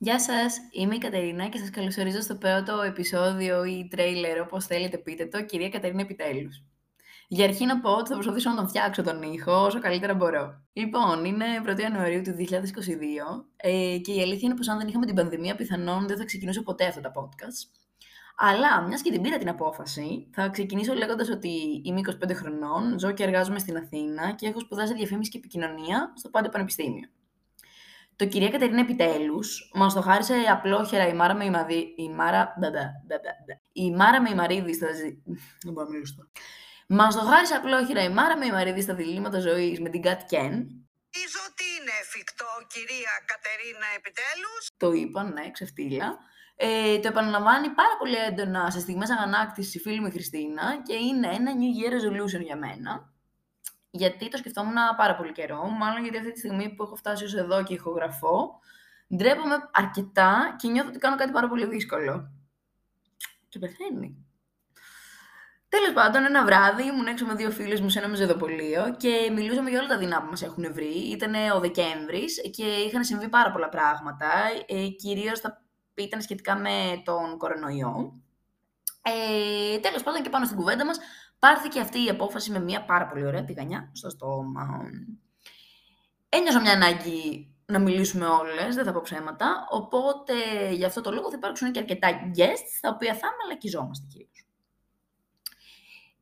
Γεια σας, είμαι η Κατερίνα και σας καλωσορίζω στο πρώτο επεισόδιο ή τρέιλερ, όπως θέλετε πείτε το, κυρία Κατερίνα Επιτέλους. Για αρχή να πω ότι θα προσπαθήσω να τον φτιάξω τον ήχο όσο καλύτερα μπορώ. Λοιπόν, είναι 1η Ιανουαρίου του 2022 ε, και η αλήθεια είναι πως αν δεν είχαμε την πανδημία πιθανόν δεν θα ξεκινήσω ποτέ αυτά τα podcast. Αλλά, μιας και την πήρα την απόφαση, θα ξεκινήσω λέγοντας ότι είμαι 25 χρονών, ζω και εργάζομαι στην Αθήνα και έχω σπουδάσει διαφήμιση και επικοινωνία στο Πάντε Πανεπιστήμιο. Το κυρία Κατερίνα επιτέλους μας το χάρισε απλόχερα η Μάρα με η Μαδί... Η Μάρα. Η Μάρα με η Μαρίδη στα. Δεν μπορώ να μιλήσω τώρα. Μας το χάρισε απλόχερα η Μάρα με η Μαρίδη στα διλήμματα ζωής με την Κατ Κεν. Νομίζω ότι είναι εφικτό, κυρία Κατερίνα, επιτέλους. Το είπα, ναι, ξεφτύλα. Ε, το επαναλαμβάνει πάρα πολύ έντονα σε στιγμές αγανάκτησης η φίλη μου η Χριστίνα και είναι ένα New Year Resolution για μένα. Γιατί το σκεφτόμουν πάρα πολύ καιρό, μάλλον γιατί αυτή τη στιγμή που έχω φτάσει ως εδώ και ηχογραφώ, ντρέπομαι αρκετά και νιώθω ότι κάνω κάτι πάρα πολύ δύσκολο. Και πεθαίνει. Τέλος πάντων, ένα βράδυ ήμουν έξω με δύο φίλε μου σε ένα μεζεδοπολείο και μιλούσαμε για όλα τα δεινά που μας έχουν βρει. Ήταν ο Δεκέμβρης και είχαν συμβεί πάρα πολλά πράγματα, ε, κυρίως τα ήταν σχετικά με τον κορονοϊό. Ε, τέλος πάντων και πάνω στην κουβέντα μας πάρθηκε αυτή η απόφαση με μια πάρα πολύ ωραία τηγανιά στο στόμα. Ένιωσα μια ανάγκη να μιλήσουμε όλες, δεν θα πω ψέματα, οπότε για αυτό το λόγο θα υπάρξουν και αρκετά guests, τα οποία θα μαλακιζόμαστε κυρίως.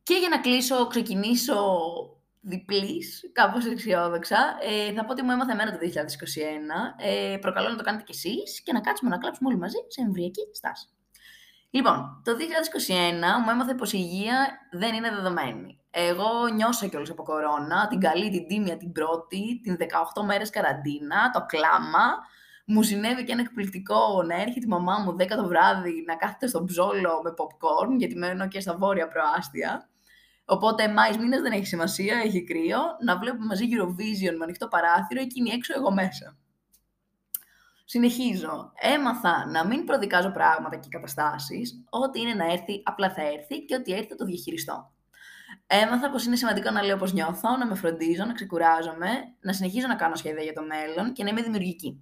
Και για να κλείσω, ξεκινήσω διπλής, κάπως αισιόδοξα. Ε, θα πω ότι μου έμαθα εμένα το 2021. Ε, προκαλώ να το κάνετε κι εσείς και να κάτσουμε να κλάψουμε όλοι μαζί σε εμβριακή στάση. Λοιπόν, το 2021 μου έμαθα πως η υγεία δεν είναι δεδομένη. Εγώ νιώσα κιόλας από κορώνα, την καλή, την τίμια, την πρώτη, την 18 μέρες καραντίνα, το κλάμα. Μου συνέβη και ένα εκπληκτικό να έρχεται η μαμά μου 10 το βράδυ να κάθεται στον ψόλο με popcorn, γιατί μένω και στα βόρεια προάστια. Οπότε Μάη μήνα δεν έχει σημασία, έχει κρύο. Να βλέπουμε μαζί Eurovision με ανοιχτό παράθυρο, εκείνη έξω, εγώ μέσα. Συνεχίζω. Έμαθα να μην προδικάζω πράγματα και καταστάσεις. Ό,τι είναι να έρθει, απλά θα έρθει και ό,τι έρθει θα το διαχειριστώ. Έμαθα πως είναι σημαντικό να λέω πώ νιώθω, να με φροντίζω, να ξεκουράζομαι, να συνεχίζω να κάνω σχέδια για το μέλλον και να είμαι δημιουργική.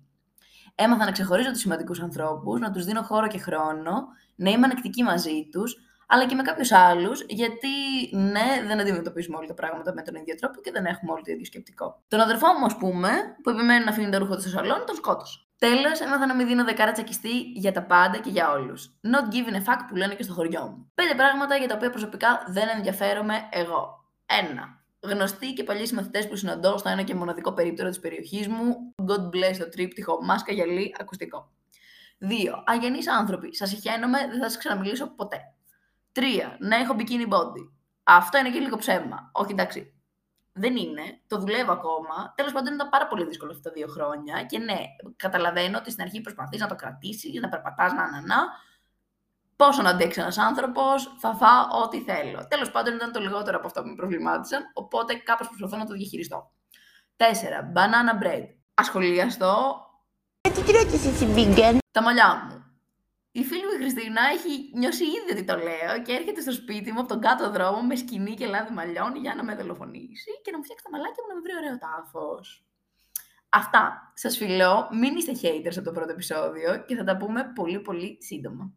Έμαθα να ξεχωρίζω τους σημαντικούς ανθρώπους, να τους δίνω χώρο και χρόνο, να είμαι ανεκτική μαζί τους, αλλά και με κάποιους άλλους, γιατί ναι, δεν αντιμετωπίζουμε όλα τα πράγματα με τον ίδιο τρόπο και δεν έχουμε όλοι το ίδιο σκεπτικό. Τον αδερφό μου, ας πούμε, που επιμένει να αφήνει τα ρούχα του στο σαλόνι, τον σκότωσε. Τέλος, έμαθα να μην δίνω δεκάρα τσακιστή για τα πάντα και για όλους. Not giving a fuck που λένε και στο χωριό μου. Πέντε πράγματα για τα οποία προσωπικά δεν ενδιαφέρομαι εγώ. Ένα. Γνωστοί και παλιοί συμμαθητές που συναντώ στο ένα και μοναδικό περίπτερο της περιοχής μου. God bless το τρίπτυχο, μάσκα γυαλί, ακουστικό. Δύο. Αγενείς άνθρωποι. Σας ηχαίνομαι, δεν θα σας ξαναμιλήσω ποτέ. Τρία, να έχω bikini body. Αυτό είναι και λίγο ψέμα. Όχι, εντάξει, δεν είναι. Το δουλεύω ακόμα. Τέλος πάντων, ήταν πάρα πολύ δύσκολο αυτά τα δύο χρόνια. Και ναι, καταλαβαίνω ότι στην αρχή προσπαθείς να το κρατήσεις, να περπατάς, να να να. Πόσο να αντέξει ένας άνθρωπος, θα φάω ό,τι θέλω. Τέλος πάντων, ήταν το λιγότερο από αυτό που με προβλημάτισαν, οπότε κάπως προσπαθώ να το διαχειριστώ. Τέσσερα, Banana bread. Ασχολίαστο. Ε, τι εσύ, Τα μαλλιά μου. Η φίλη μου η Χριστίνα έχει νιώσει ήδη ότι το λέω και έρχεται στο σπίτι μου από τον κάτω δρόμο με σκηνή και λάδι μαλλιών για να με δολοφονήσει και να μου φτιάξει τα μαλάκια μου να με βρει ωραίο τάφος. Αυτά. Σας φιλώ. Μην είστε haters από το πρώτο επεισόδιο και θα τα πούμε πολύ πολύ σύντομα.